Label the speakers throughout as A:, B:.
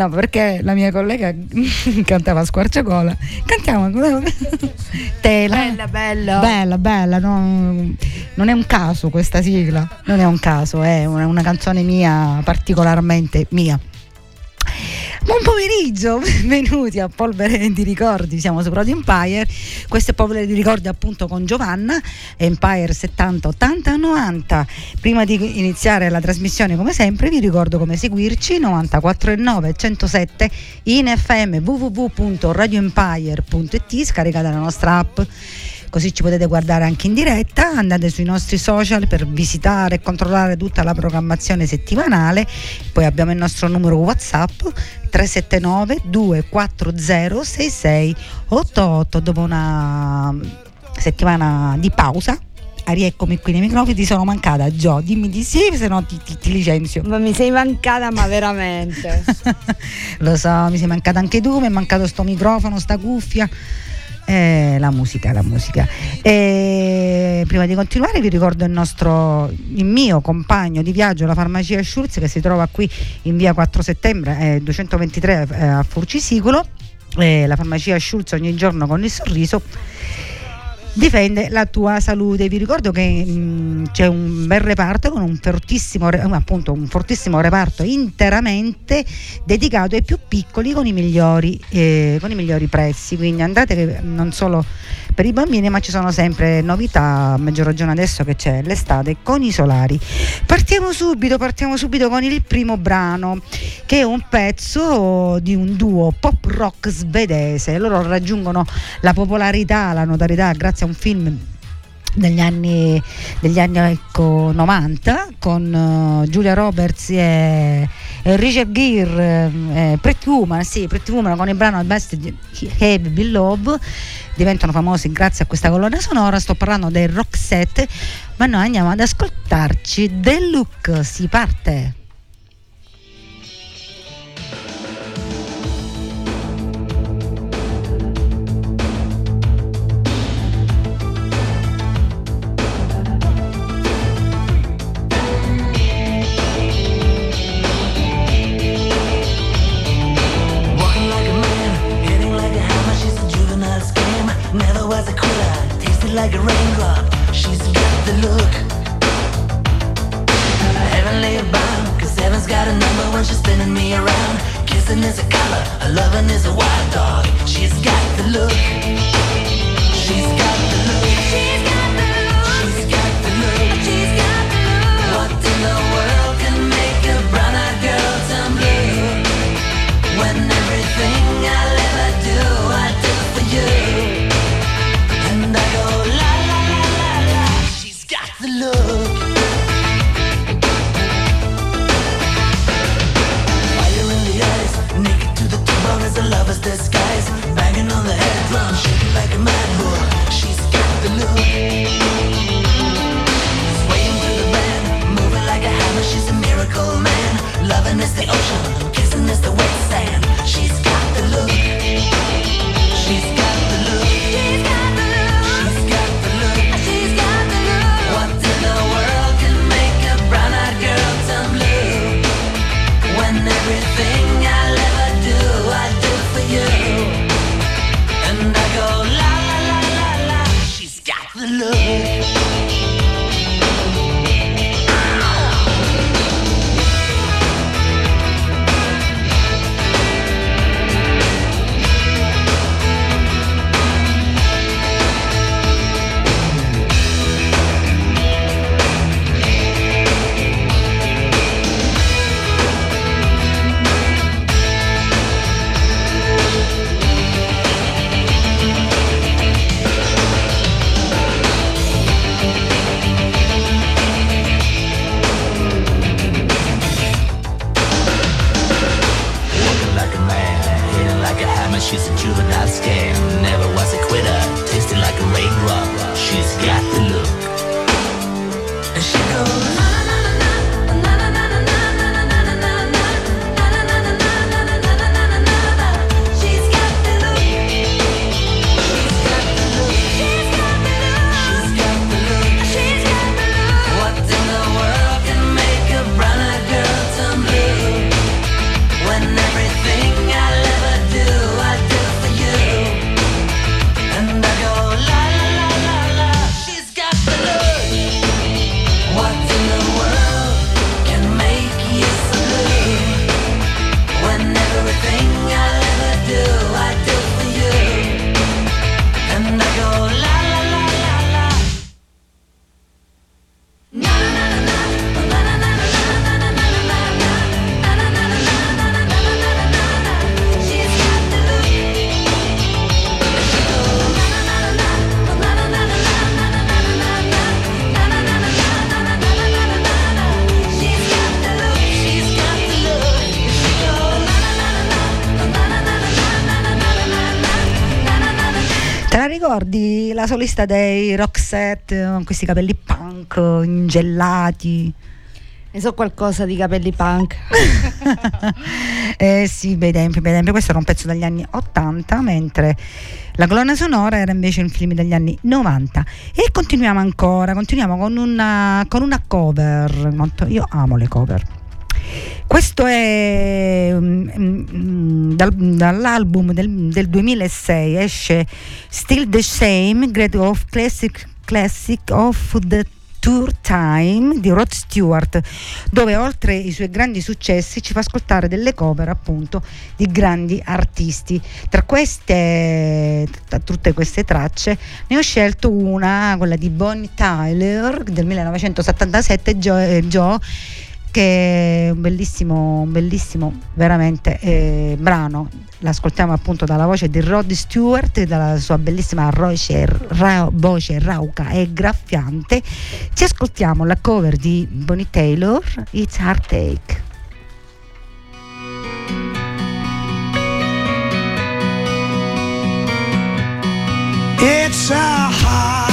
A: No, perché la mia collega cantava squarciagola. Cantiamo.
B: Tela. Bella, bella.
A: Bella, bella. No, non è un caso questa sigla. Non è un caso, è una, una canzone mia, particolarmente mia. Buon pomeriggio, benvenuti a Polvere di Ricordi, siamo su Radio Empire, questo è Polvere di Ricordi appunto con Giovanna, Empire 70 80 90. Prima di iniziare la trasmissione come sempre vi ricordo come seguirci 94 e 9 107 in FM www.radioempire.it, scaricate la nostra app così ci potete guardare anche in diretta, andate sui nostri social per visitare e controllare tutta la programmazione settimanale, poi abbiamo il nostro numero WhatsApp 379 240 6688 dopo una settimana di pausa rieccomi qui nei microfoni, ti sono mancata Gio, dimmi di sì, se no ti, ti, ti, licenzio.
B: Ma mi sei mancata, ma veramente.
A: Lo so, mi sei mancata anche tu, mi è mancato sto microfono, sta cuffia. Eh, la musica, la musica. E prima di continuare vi ricordo il nostro, il mio compagno di viaggio, la farmacia Schulz, che si trova qui in via 4 settembre eh, 223 eh, a Furcisicolo. la farmacia Schulz ogni giorno con il sorriso difende la tua salute. Vi ricordo che mh, mm, c'è un bel reparto con un fortissimo, appunto, un fortissimo reparto interamente dedicato ai più piccoli con i migliori, eh, con i migliori prezzi. Quindi andate che non solo per i bambini, ma ci sono sempre novità, a maggior ragione adesso che c'è l'estate con i solari. Partiamo subito, partiamo subito con il primo brano, che è un pezzo di un duo pop rock svedese. Loro raggiungono la popolarità, la notorietà grazie a un film degli anni, degli anni ecco, 90 con uh, Giulia Roberts e, e Richard Gere eh, Pretty Woman, sì, Pretty Woman con il brano Best Have Be Love diventano famosi grazie a questa colonna sonora. Sto parlando del rock set ma noi andiamo ad ascoltarci The Look. Si parte ricordi la solista dei Roxette con questi capelli punk ingellati?
B: Ne so qualcosa di capelli punk.
A: eh sì, bei tempi, bei tempi. Questo era un pezzo degli anni 80, mentre la colonna sonora era invece un film degli anni 90. E continuiamo ancora, continuiamo con una, con una cover. Io amo le cover. Questo è um, dal, dall'album del, del, 2006, esce Still the Same, Great of Classic, Classic of the Tour Time di Rod Stewart, dove oltre i suoi grandi successi ci fa ascoltare delle cover appunto di grandi artisti. Tra queste, tra tutte queste tracce, ne ho scelto una, quella di Bonnie Tyler del 1977, Joe, Joe che è un bellissimo, un bellissimo veramente eh, brano. L'ascoltiamo appunto dalla voce di Rod Stewart e dalla sua bellissima voce, ra, voce rauca e graffiante. Ci ascoltiamo la cover di Bonnie Taylor, It's Heartache.
C: It's a heartache,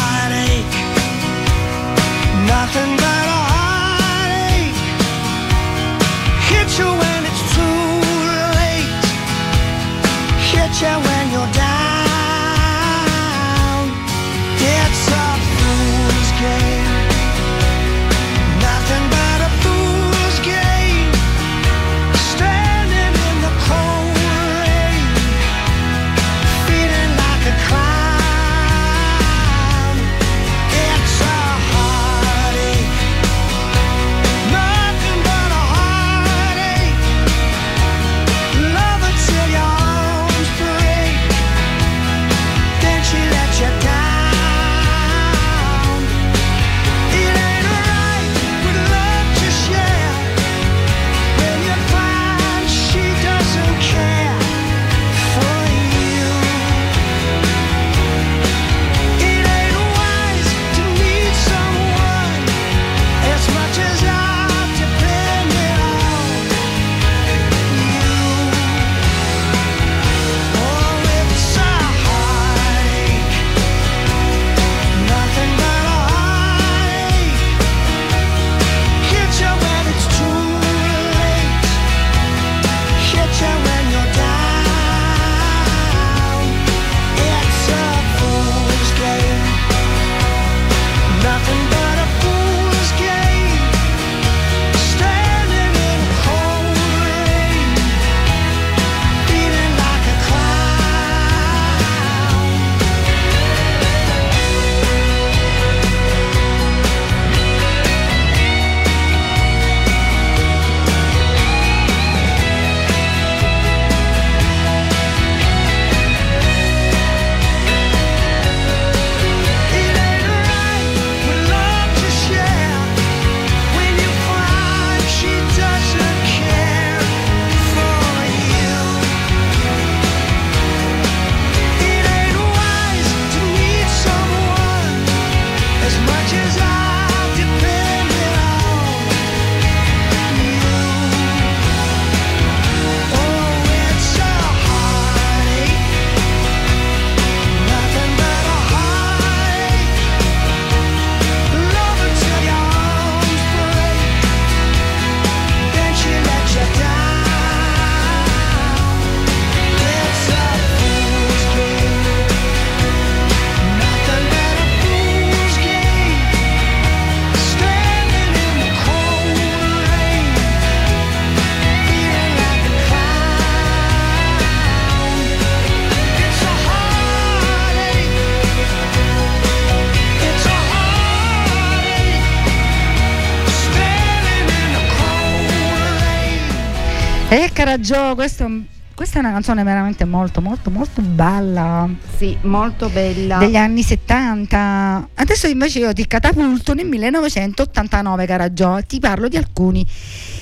A: E Caragiò, questo è un- questa è una canzone veramente molto molto molto bella
B: Sì, molto bella.
A: degli anni 70. Adesso invece io ti catapulto nel 1989 Caragiò, ti parlo di alcuni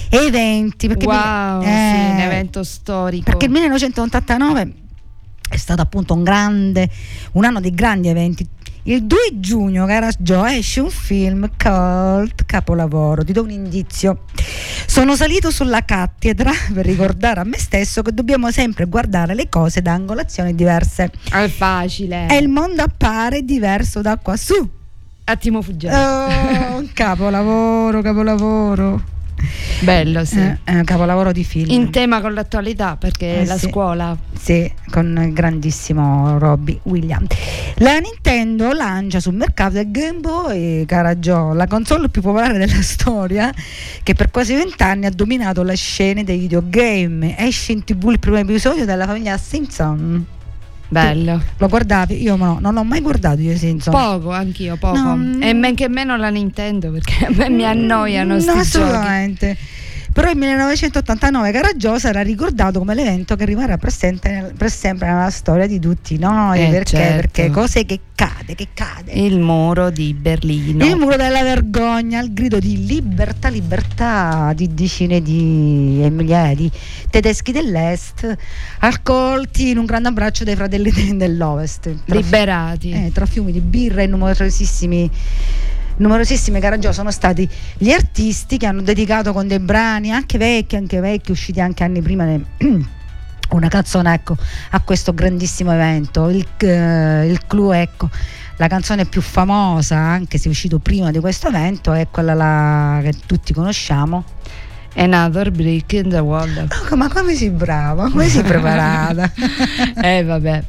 A: eventi perché
B: wow,
A: mi-
B: sì,
A: eh,
B: un evento storico.
A: perché il 1989 è stato appunto un grande un anno di grandi eventi. Il 2 giugno, cara Gio, esce un film cult capolavoro. Ti do un indizio. Sono salito sulla cattedra per ricordare a me stesso che dobbiamo sempre guardare le cose da angolazioni diverse.
B: È facile.
A: E il mondo appare diverso da qua su.
B: Attimo fuggente.
A: Oh, capolavoro, capolavoro.
B: Bello, sì.
A: Eh, eh, capolavoro di film.
B: In tema con l'attualità, perché
A: Eh,
B: la
A: sì.
B: scuola.
A: Sì, con il grandissimo Robbie Williams. La Nintendo lancia sul mercato il Game Boy, cara Joe, la console più popolare della storia, che per quasi vent'anni ha dominato le scene dei videogame. Esce in tv il primo episodio della famiglia Simpson.
B: Bello.
A: Lo guardavi? Io no, non l'ho mai guardato io Simpson.
B: Poco, anch'io, poco.
A: No, mm.
B: e men che meno la Nintendo, perché a me mi annoiano
A: no,
B: sti giochi.
A: Però il 1989 Caraggio sarà ricordato come l'evento che rimarrà presente per sempre nella storia di tutti noi.
B: Eh,
A: perché?
B: certo.
A: Perché cose che cade, che cade.
B: Il muro di Berlino.
A: Il muro della vergogna, il grido di libertà, libertà di decine di e migliaia di tedeschi dell'est, accolti in un grande abbraccio dai fratelli de- dell'ovest. Tra,
B: Liberati.
A: eh, tra fiumi di birra e numerosissimi numerosissime Caragiò sono stati gli artisti che hanno dedicato con dei brani anche vecchi, anche vecchi, usciti anche anni prima ne- una canzone ecco, a questo grandissimo evento. Il, eh, il clou ecco, la canzone più famosa, anche se è uscito prima di questo evento, è quella là che tutti conosciamo.
B: Another brick in the wall.
A: Oh, ma come sei brava, come sei preparata?
B: eh, vabbè.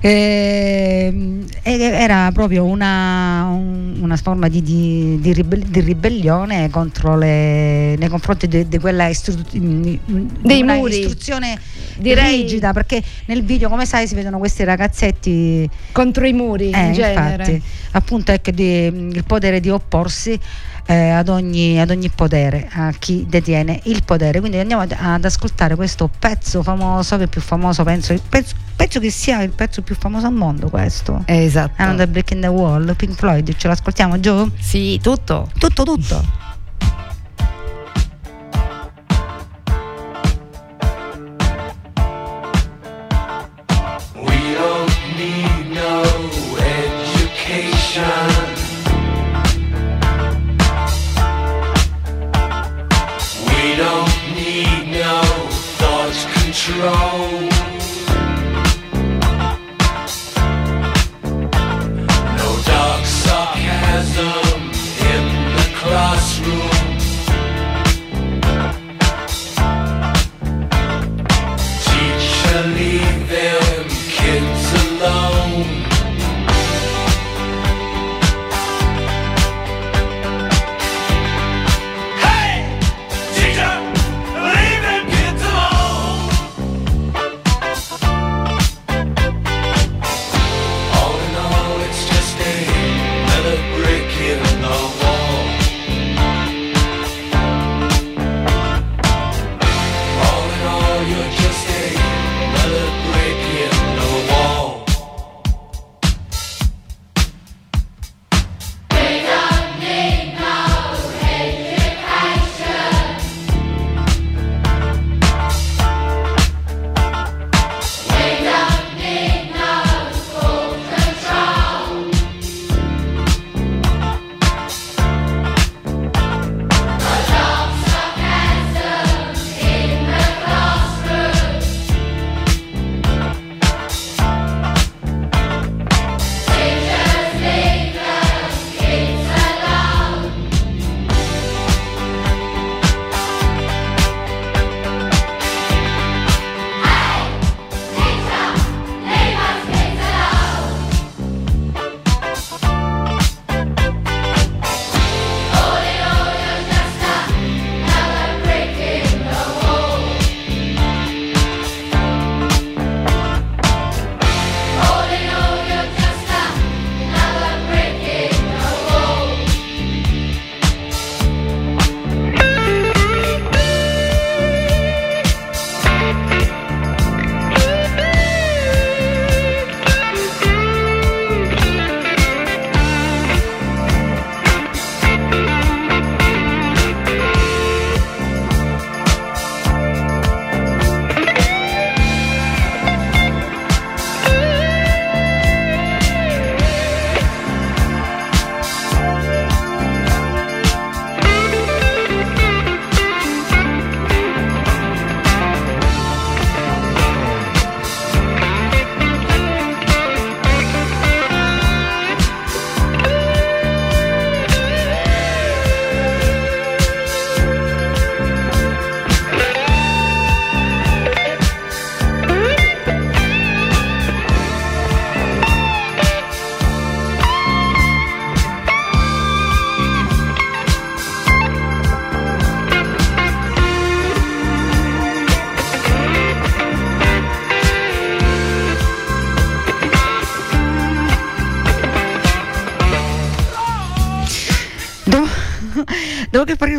A: Ehm, e era proprio una, un- una forma di, di- di ribell- di ribellione contro le, nei confronti di, quella istru-
B: Dei muri.
A: istruzione
B: Direi-
A: rigida perché nel video come sai si vedono questi ragazzetti
B: Contro i muri,
A: eh,
B: in genere.
A: infatti appunto ecco il potere di opporsi eh, ad, ogni, ad ogni potere a chi detiene il potere quindi andiamo ad, ad ascoltare questo pezzo famoso che è più famoso penso, pezzo, penso che sia il pezzo più famoso al mondo questo
B: Esatto.
A: Another Brick in the Wall Pink Floyd ce l'ascoltiamo Gio?
B: Sì, tutto.
A: tutto tutto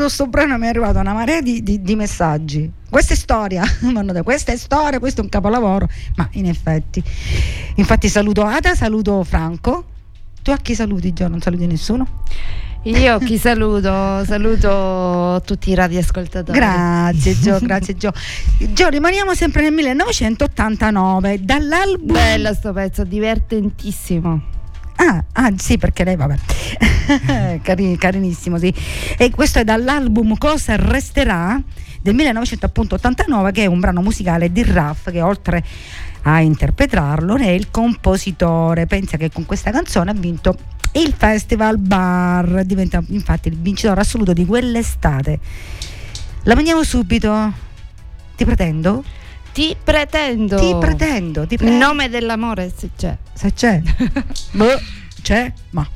D: sto brano mi è arrivata una marea di, di- di messaggi. Questa è storia, questa è storia, questo è un capolavoro, ma in effetti. Infatti saluto Ada, saluto Franco. Tu a chi saluti Gio? Non saluti nessuno?
B: Io chi saluto? Saluto tutti i radioascoltatori.
D: Grazie Gio, grazie Gio. Gio, rimaniamo sempre nel 1989, dall'album...
B: Bello sto pezzo, divertentissimo.
D: Ah, ah, sì, perché lei, vabbè, Cari- carinissimo, sì. E questo è dall'album Cosa resterà del 1989, che è un brano musicale di Raff, che oltre a interpretarlo è il compositore. Pensa che con questa canzone ha vinto il Festival Bar, diventa infatti il vincitore assoluto di quell'estate. La mandiamo subito. Ti pretendo?
B: Ti pretendo.
D: Ti pretendo, ti pretendo.
B: nome dell'amore se c'è.
D: Se c'è. boh, c'è, ma.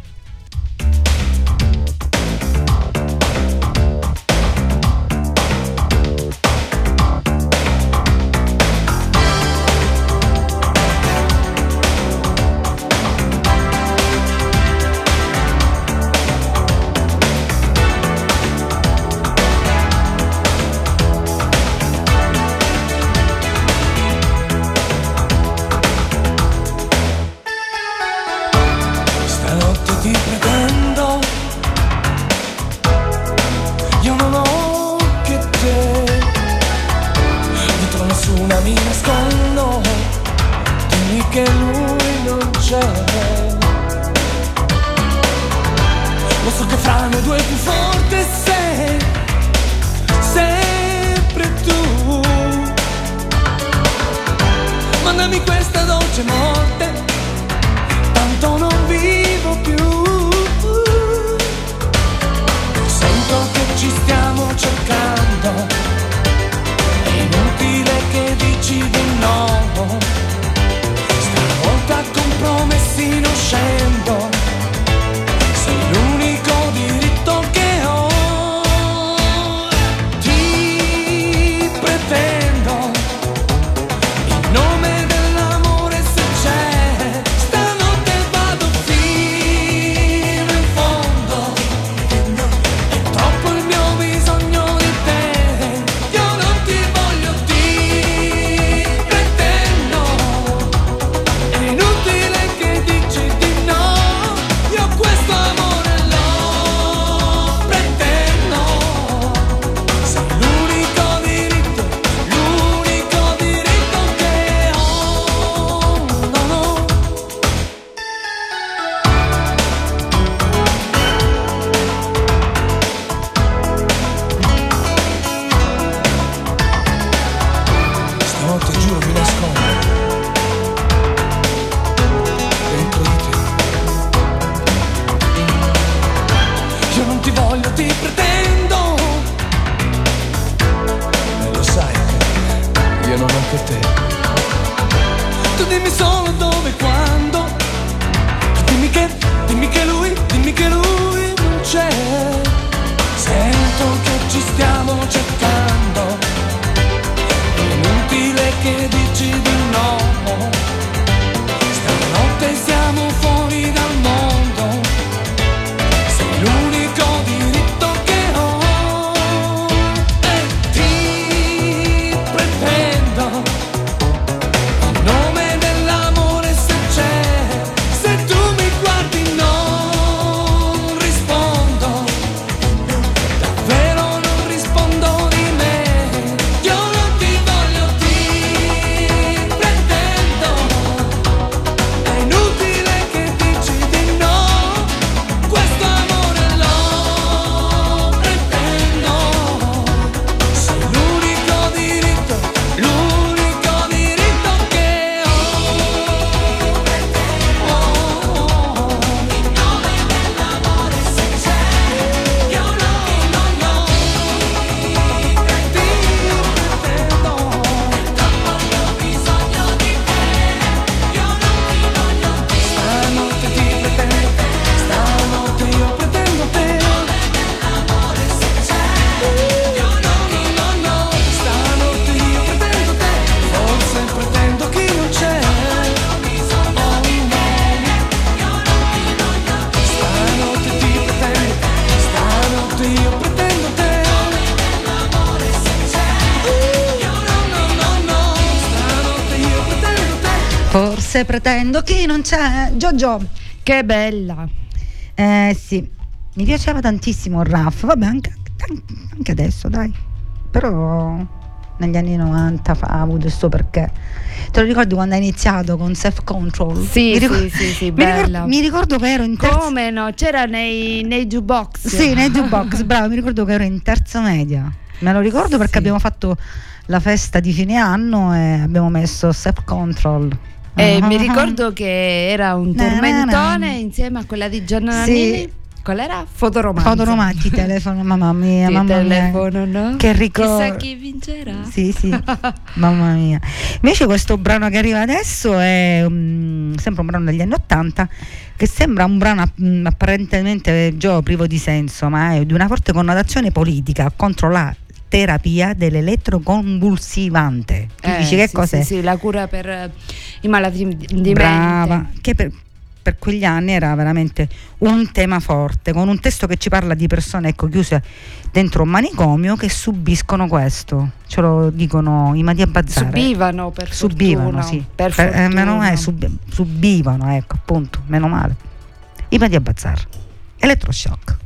A: Forse pretendo chi non c'è. Giorgio.
B: Che bella.
A: Eh sì, mi piaceva tantissimo il Raff, vabbè anche, anche adesso dai, però negli anni 90 fa, ha avuto il suo perché. Te lo ricordi quando ha iniziato con Self Control?
B: Sì,
A: mi ricordo,
B: sì, sì, sì,
A: mi, ricordo, mi ricordo che ero in terza
B: Come no? C'era nei, nei jukebox.
A: Sì, nei jukebox, bravo, mi ricordo che ero in terza media. Me lo ricordo perché
B: Sì.
A: abbiamo fatto la festa di fine anno e abbiamo messo Self Control.
B: E
A: Ah.
B: mi ricordo che era un tormentone insieme a quella di Gianna
A: Sì.
B: Nannini. Qual era? Fotoromanzo.
A: Fotoromanzi, telefono, mamma mia, mamma mia.
B: telefono, no?
A: Che ricordo.
B: Chissà chi vincerà.
A: Sì, sì, mamma mia. Invece questo brano che arriva adesso è mm, sempre un brano degli anni Ottanta che sembra un brano mm, apparentemente Gio, privo di senso, ma è di una forte connotazione politica contro la terapia dell'elettroconvulsivante. Tu
B: Eh,
A: dici che
B: sì,
A: cos'è?
B: Sì, sì, la cura per eh, i malati di
A: Brava,
B: mente.
A: che per, per quegli anni era veramente un tema forte, con un testo che ci parla di persone ecco, chiuse dentro un manicomio che subiscono questo. Ce lo dicono i Madia Bazzara.
B: Subivano per
A: subivano,
B: fortuna,
A: sì.
B: Per
A: Per- eh, meno male, sub- subivano, ecco, appunto, meno male. I Madia Bazzar. Elettroshock.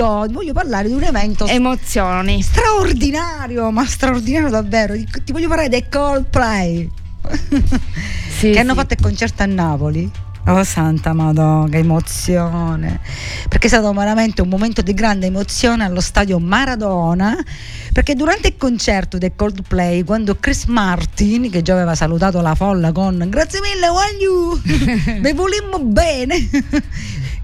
A: Gio, voglio parlare di un evento
B: Emozioni.
A: straordinario, ma straordinario davvero. Ti voglio parlare dei Coldplay
B: Sì,
A: che hanno
B: sì.
A: fatto il concerto a Napoli. Oh santa madonna, che emozione! Perché è stato veramente un momento di grande emozione allo stadio Maradona. Perché durante il concerto del Coldplay, quando Chris Martin, che già aveva salutato la folla con grazie mille, Wagyu, vi volimmo bene.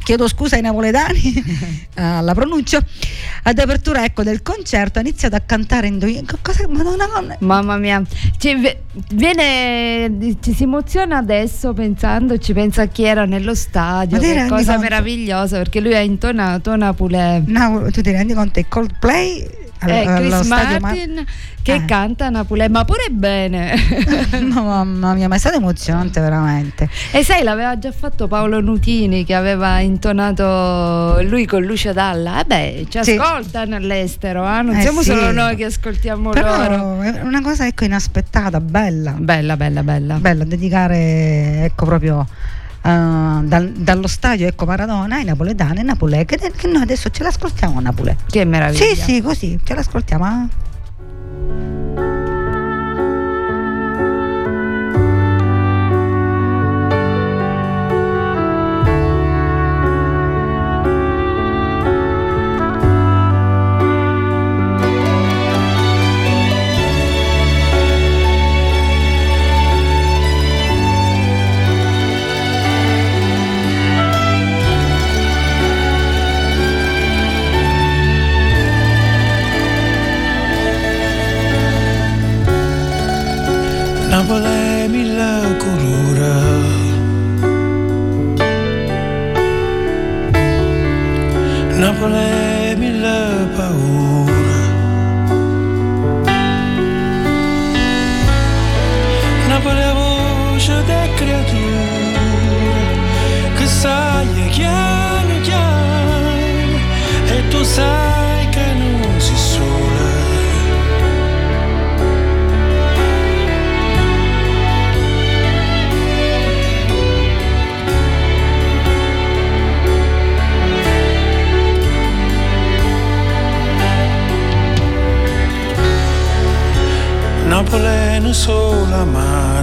A: Chiedo scusa ai napoletani alla pronuncia. Ad apertura ecco, del concerto ha iniziato a cantare in cosa Madonna.
B: Mamma mia, Ci viene, ci si emoziona adesso pensando, ci pensa a chi era nello stadio, che cosa meravigliosa perché lui ha intonato Napoli.
A: No, tu ti rendi conto? Il Coldplay al-
B: Eh, Chris
A: stadio Mar-
B: Martin che
A: Eh.
B: canta Napoli, ma pure bene.
A: No, mamma mia, ma è stato emozionante veramente.
B: e sai, l'aveva già fatto Paolo Nutini che aveva intonato lui con Lucia Dalla. Eh beh, ci
A: Sì.
B: ascoltano all'estero, eh? non
A: Eh
B: siamo
A: sì.
B: solo noi che ascoltiamo loro.
A: Però è una cosa ecco inaspettata, bella.
B: Bella, bella, bella.
A: Bella dedicare ecco proprio dal- dallo stadio ecco Maradona ai napoletani, Napolè, che, che noi adesso ce l'ascoltiamo a Napolè.
B: Che meraviglia.
A: Sì, sì, così, ce l'ascoltiamo.
D: Napoli non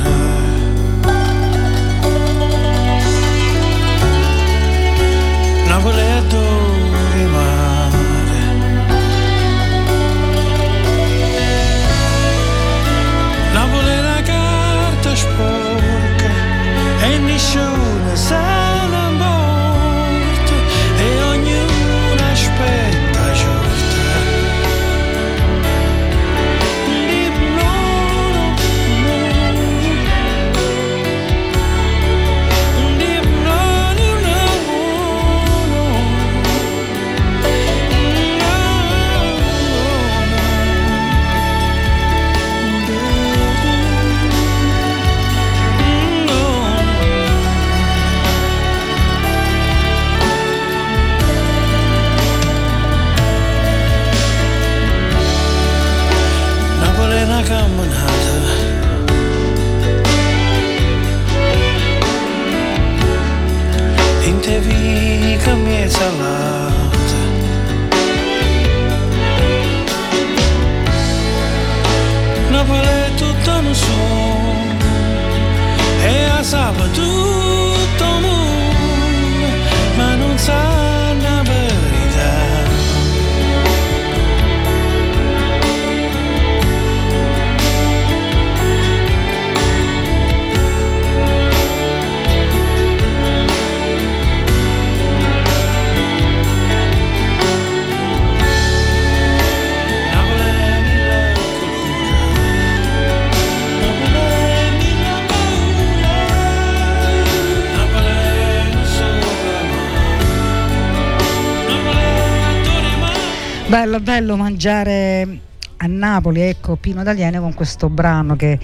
A: Bello, bello mangiare a Napoli, ecco Pino Daliene con questo brano che,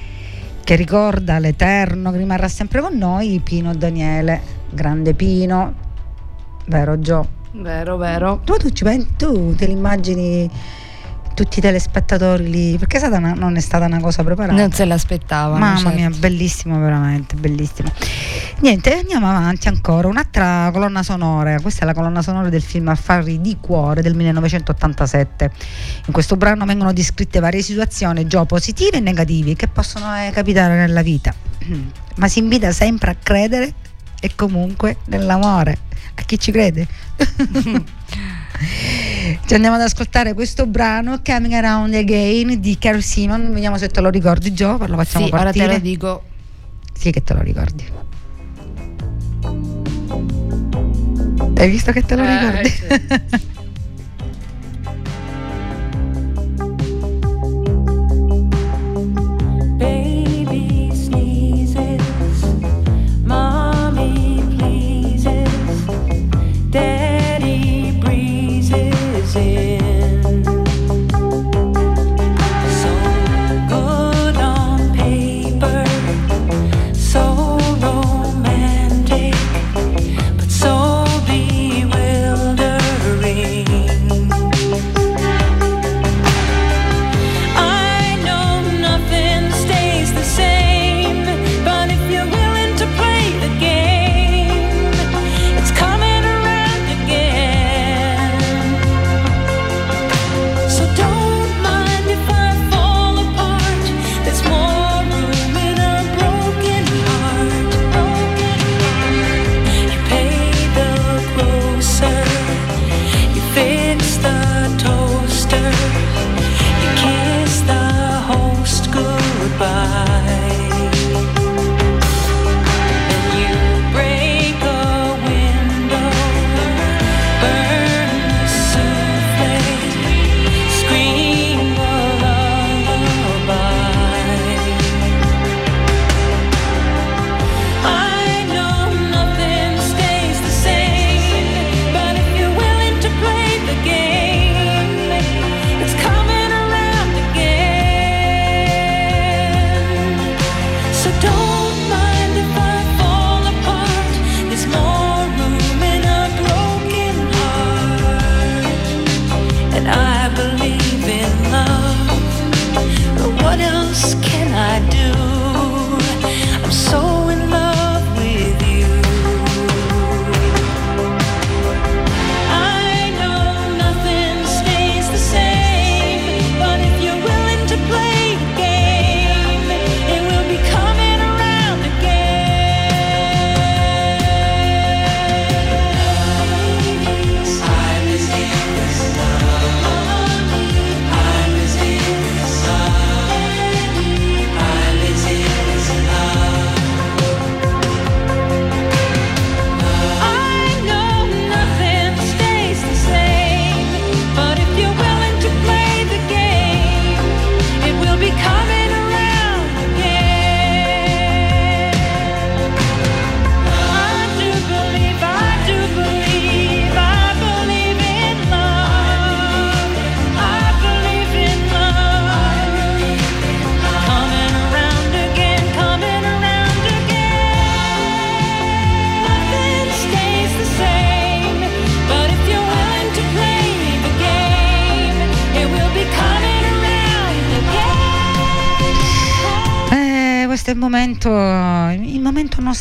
A: che ricorda l'Eterno, che rimarrà sempre con noi, Pino Daniele, grande Pino, vero Gio?
B: Vero, vero.
A: Tu, tu ci pensi, tu te l'immagini, tutti i telespettatori lì, perché è una- non è stata una cosa preparata.
B: Non se l'aspettavano.
A: Mamma
B: certo.
A: mia, bellissimo veramente, bellissimo. Niente, andiamo avanti ancora. Un'altra colonna sonora, questa è la colonna sonora del film Affari di cuore del 1987. In questo brano vengono descritte varie situazioni, già positive e negative, che possono eh, capitare nella vita. Ma si invita sempre a credere e comunque nell'amore. A chi ci crede? Ci andiamo ad ascoltare questo brano Coming Around Again di Carol Simon. Vediamo se te lo ricordi Gio, lo facciamo
B: Sì, ora
A: partire.
B: te lo dico.
A: Sì che te lo ricordi. Hai visto che te lo
B: Eh,
A: ricordi?
B: sì.
E: Baby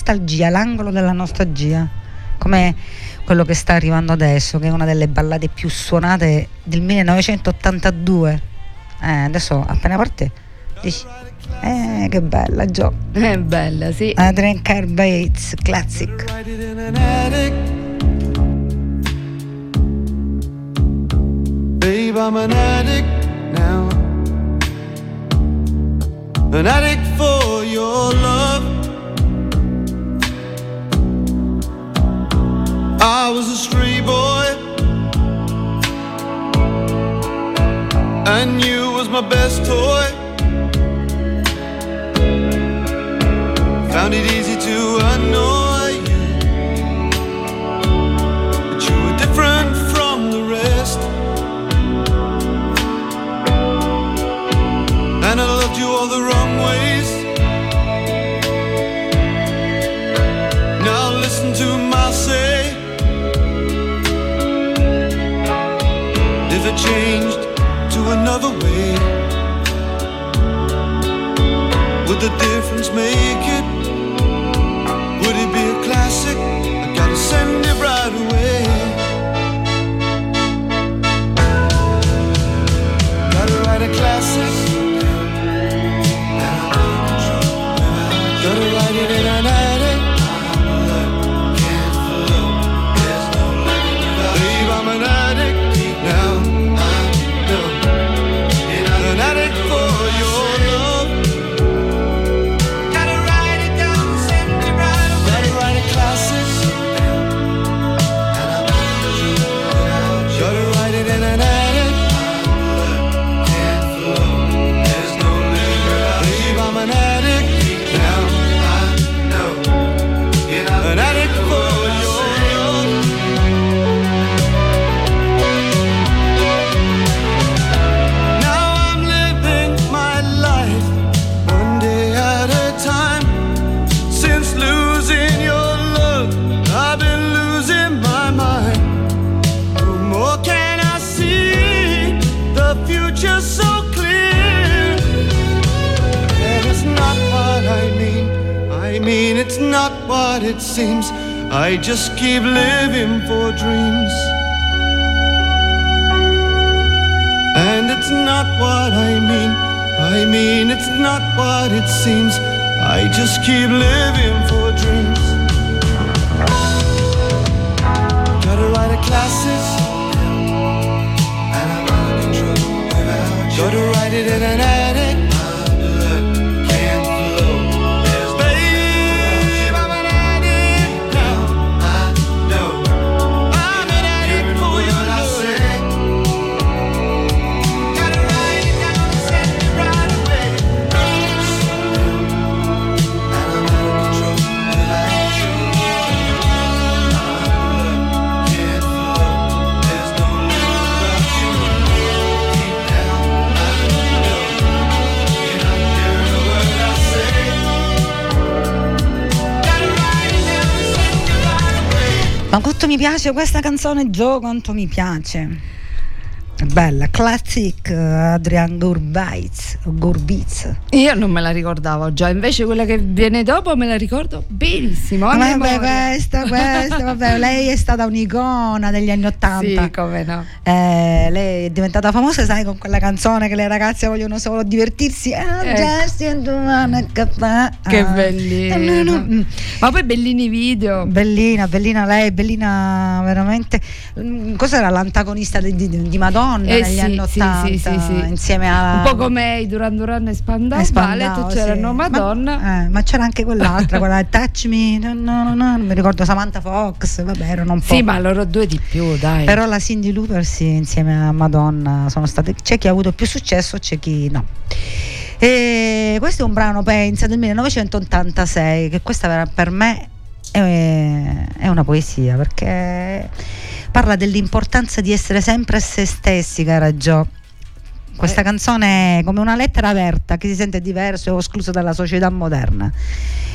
A: nostalgia, l'angolo della nostalgia, come quello che sta arrivando adesso, che è una delle ballate più suonate del 1982. Eh, adesso appena parte dici, eh, che bella, Gio.
B: È bella, sì.
A: Adrian Carr Bates, classic.
C: Babe, I'm an addict now. An addict for your love. I was a street boy. And you was my best toy. Found it another way? Would the difference make it? What it seems. I just keep living for dreams. And it's not what I mean. I mean, it's not what it seems. I just keep living for dreams. Gotta write a classic. Gotta write it in an attic.
A: Quanto mi piace questa canzone, Joe, quanto mi piace. Bella, classic eh, Adrian Gurbaiz, Gurbiz.
B: Io non me la ricordavo già, invece quella che viene dopo me la ricordo benissimo. a
A: Vabbè, questa, questa, vabbè, lei è stata un'icona degli anni Ottanta.
B: Sì, come no.
A: Eh, lei è diventata famosa, sai, con quella canzone che le ragazze vogliono solo divertirsi. Ah,
B: Ecco. Che bellina.
A: Eh, mm.
B: Ma poi bellini video.
A: Bellina, bellina lei, bellina veramente. Mm, Cos'era l'antagonista di, di- di Madonna
B: Eh
A: negli
B: sì,
A: anni
B: sì,
A: 80?
B: sì, sì, sì.
A: Insieme a.
B: Un po' come i Duran Duran e Spandau,
A: Spandau,
B: Ballet,
A: sì.
B: c'erano Madonna.
A: Ma, eh, ma c'era anche quell'altra, quella Touch Me, no, no, no, non mi ricordo Samantha Fox, vabbè, erano un po'.
B: sì, ma loro due di più, dai.
A: Però la Cindy Looper sì, insieme a Madonna sono state. C'è chi ha avuto più successo, c'è chi no. E questo è un brano, pensa, del 1986, che questa per me è, è una poesia perché parla dell'importanza di essere sempre se stessi, cara Gio. Questa
B: Eh.
A: canzone è come una lettera aperta che si sente diverso o escluso dalla società moderna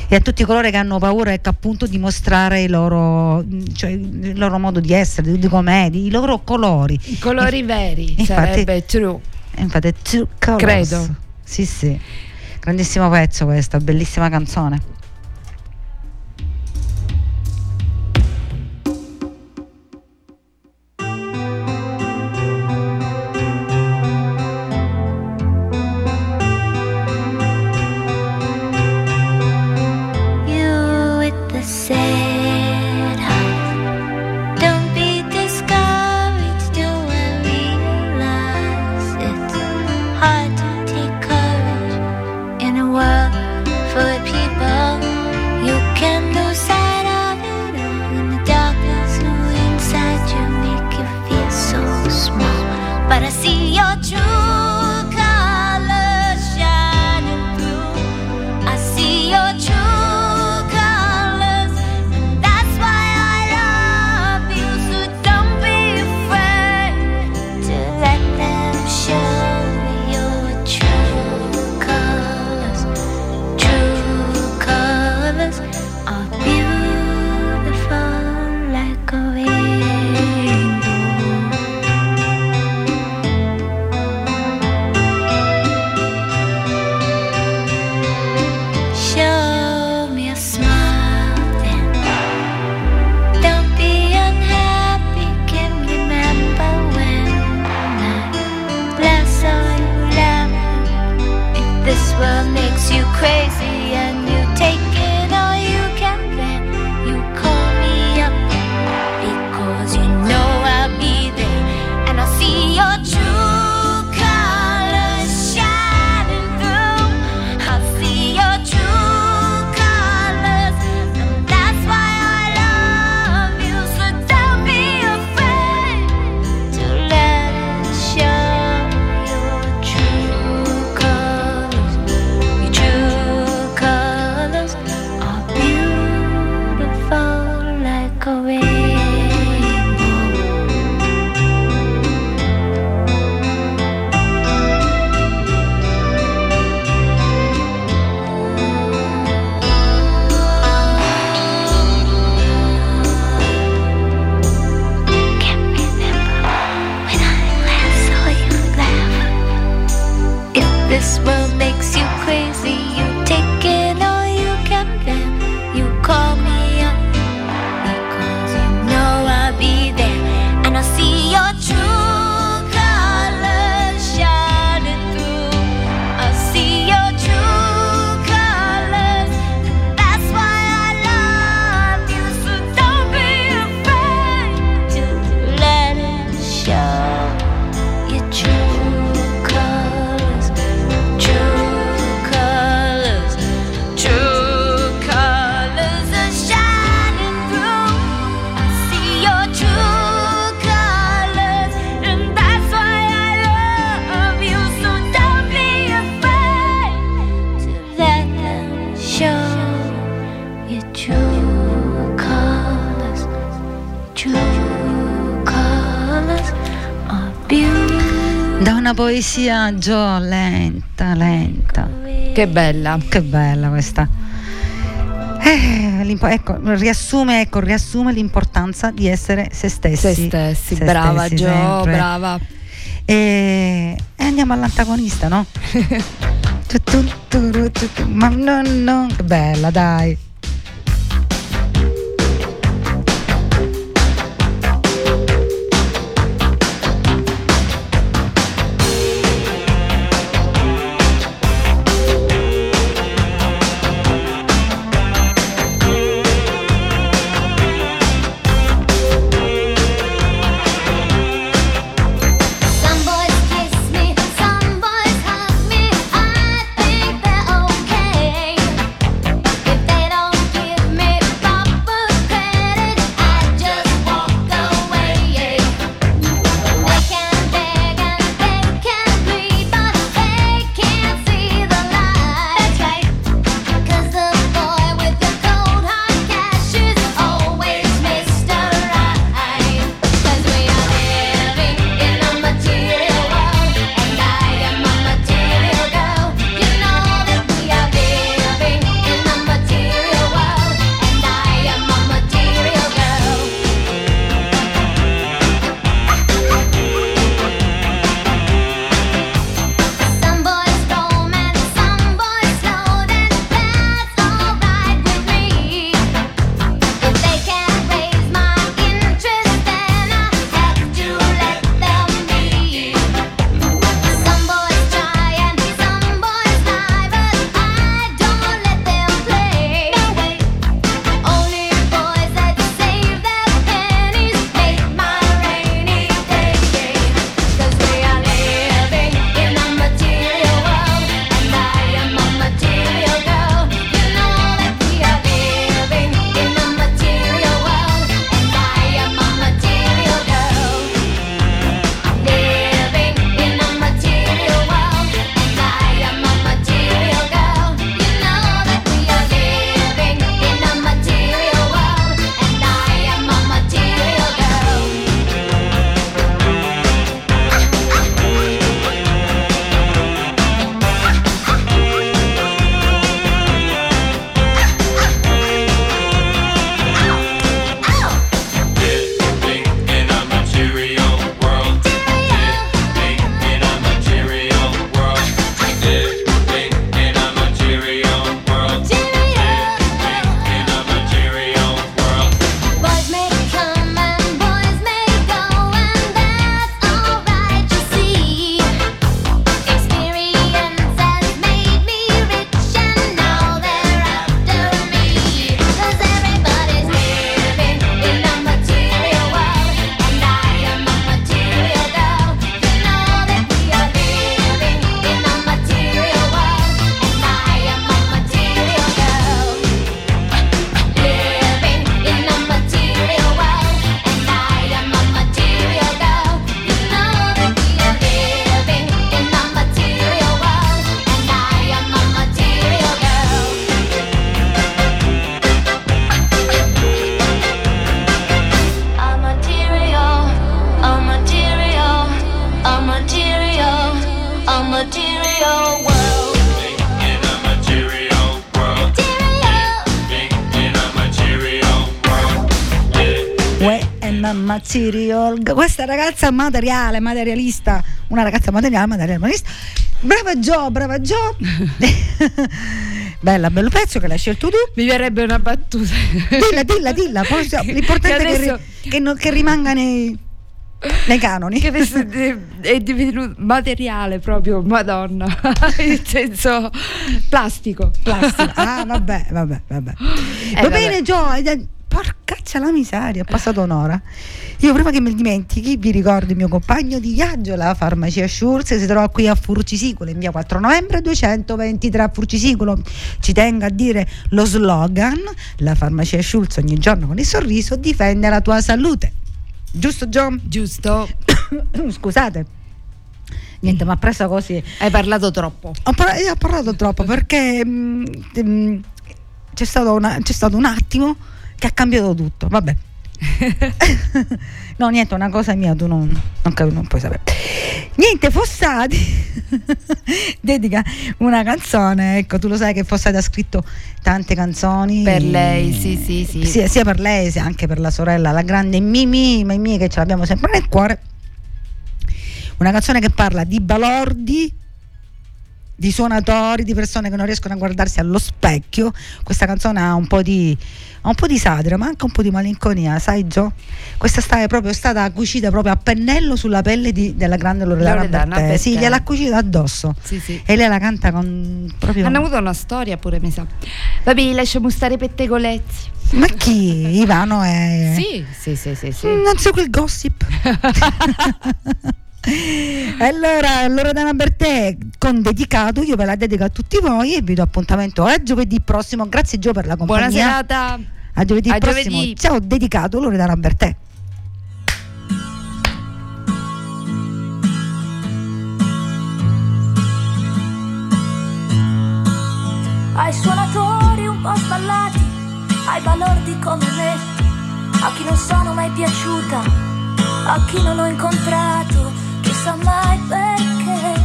A: e a tutti coloro che hanno paura ecco, appunto di mostrare i loro, cioè, il loro modo di essere, di, di com'è, di- i loro colori.
B: I colori veri,
A: Infatti-
B: sarebbe true.
A: E Infatti True Colors.
B: Credo.
A: Sì, sì. Grandissimo pezzo questo, bellissima canzone.
F: but I see your
G: truth. Poesia Gio lenta, lenta.
B: Che bella.
G: Che bella questa. Eh, ecco, riassume, ecco, riassume l'importanza di essere se stessi.
B: Se stessi,
G: Se
B: brava
G: stessi
B: Gio,
G: sempre.
B: brava.
G: E, e andiamo all'antagonista, no? Ma no, no, che bella, dai. Questa ragazza materiale, materialista, una ragazza materiale, materialista. Brava Gio, brava Gio. Bella, bello pezzo che l'hai scelto tu.
B: Mi verrebbe una battuta.
G: Dilla, dilla, dilla. poi so- L'importante è che, ri-
B: adesso-
G: che non- che rimanga nei, nei canoni.
B: che è divenuto materiale proprio, madonna, in senso plastico.
G: Plastica. Ah, vabbè, vabbè, vabbè.
B: Eh,
G: Va
B: vabbè.
G: bene, Gio. Eh, Porcaccia la miseria, è passata un'ora. Io prima che mi dimentichi vi ricordo il mio compagno di viaggio, la farmacia Schulz, si trova qui a Furcisicolo in via 4 novembre 223 a Furcisicolo. Ci tengo a dire lo slogan, la farmacia Schulz ogni giorno con il sorriso difende la tua salute. Giusto John?
B: Giusto?
G: Scusate. Niente, mi ha preso così.
B: Hai parlato troppo.
G: Ho, par- io ho parlato troppo perché mm, mm, c'è, stato una- c'è stato un attimo che ha cambiato tutto. Vabbè,
A: no, niente, una cosa mia, tu non, non, non puoi sapere. Niente, Fossati dedica una canzone, ecco, tu lo sai che Fossati ha scritto tante canzoni.
B: Per lei, sì, sì, sì.
A: Sia, sia per lei sia anche per la sorella, la grande Mimi, Mimi che ce l'abbiamo sempre nel cuore. Una canzone che parla di balordi, di suonatori, di persone che non riescono a guardarsi allo specchio. Questa canzone ha un po' di, ha un po' di satira, ma anche un po' di malinconia, sai Gio? Questa sta, è proprio stata cucita proprio a pennello sulla pelle di- della grande Loredana,
B: Loredana
A: Bertè. Sì, gliel'ha cucita addosso.
B: Sì, sì.
A: E lei la canta con proprio.
B: Hanno avuto una storia pure, mi sa. Vabbè, lasciamo stare i pettegolezzi.
A: Ma chi? Ivano è.
B: Sì, sì, sì, sì, sì.
A: Non so quel gossip. allora, Loredana Bertè con dedicato, io ve la dedico a tutti voi e vi do appuntamento a giovedì prossimo. Grazie Gio per la compagnia.
B: Buona serata.
A: A giovedì
B: A
A: prossimo.
B: giovedì.
A: Ciao, dedicato Loredana Bertè.
E: ai suonatori un po' sballati, ai balordi come me, a chi non sono mai piaciuta, a chi non ho incontrato, chissà mai perché,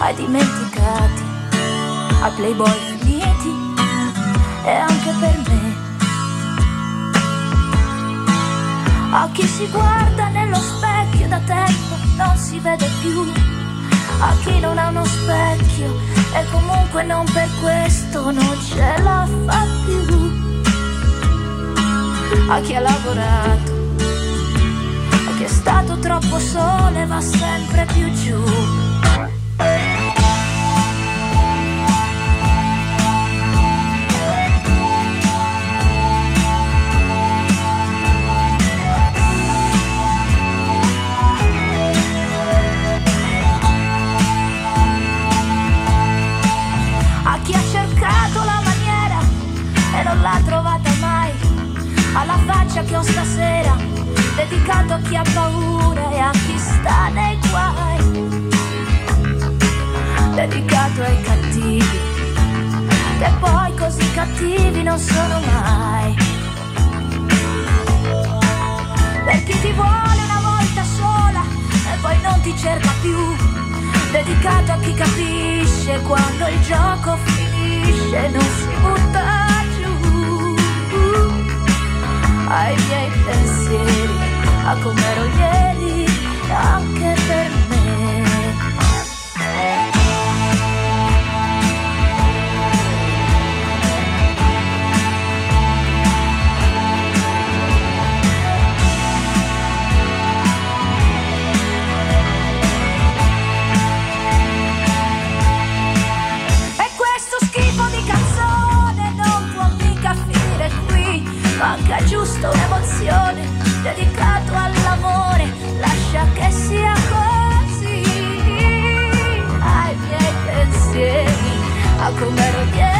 E: ai dimenticati, ai playboy finiti e anche per me. A chi si guarda nello specchio da tempo non si vede più a chi non ha uno specchio e comunque non per questo non ce la fa più. A chi ha lavorato, a chi è stato troppo sole va sempre più giù. a chi ha cercato la maniera e non l'ha trovata mai, alla faccia che ho stasera, dedicato a chi ha paura e a chi sta nei guai, dedicato ai cattivi, che poi così cattivi non sono mai. Per chi ti vuole una volta sola e poi non ti cerca più, dedicato a chi capisce quando il gioco finisce, non si butta giù. Ai a com'ero ieri, anche per me. Questo schifo di canzone non può mica finire qui. Manca giusto un'emozione dedicato all'amore. Lascia che sia così. Ai miei pensieri, a com'ero ieri.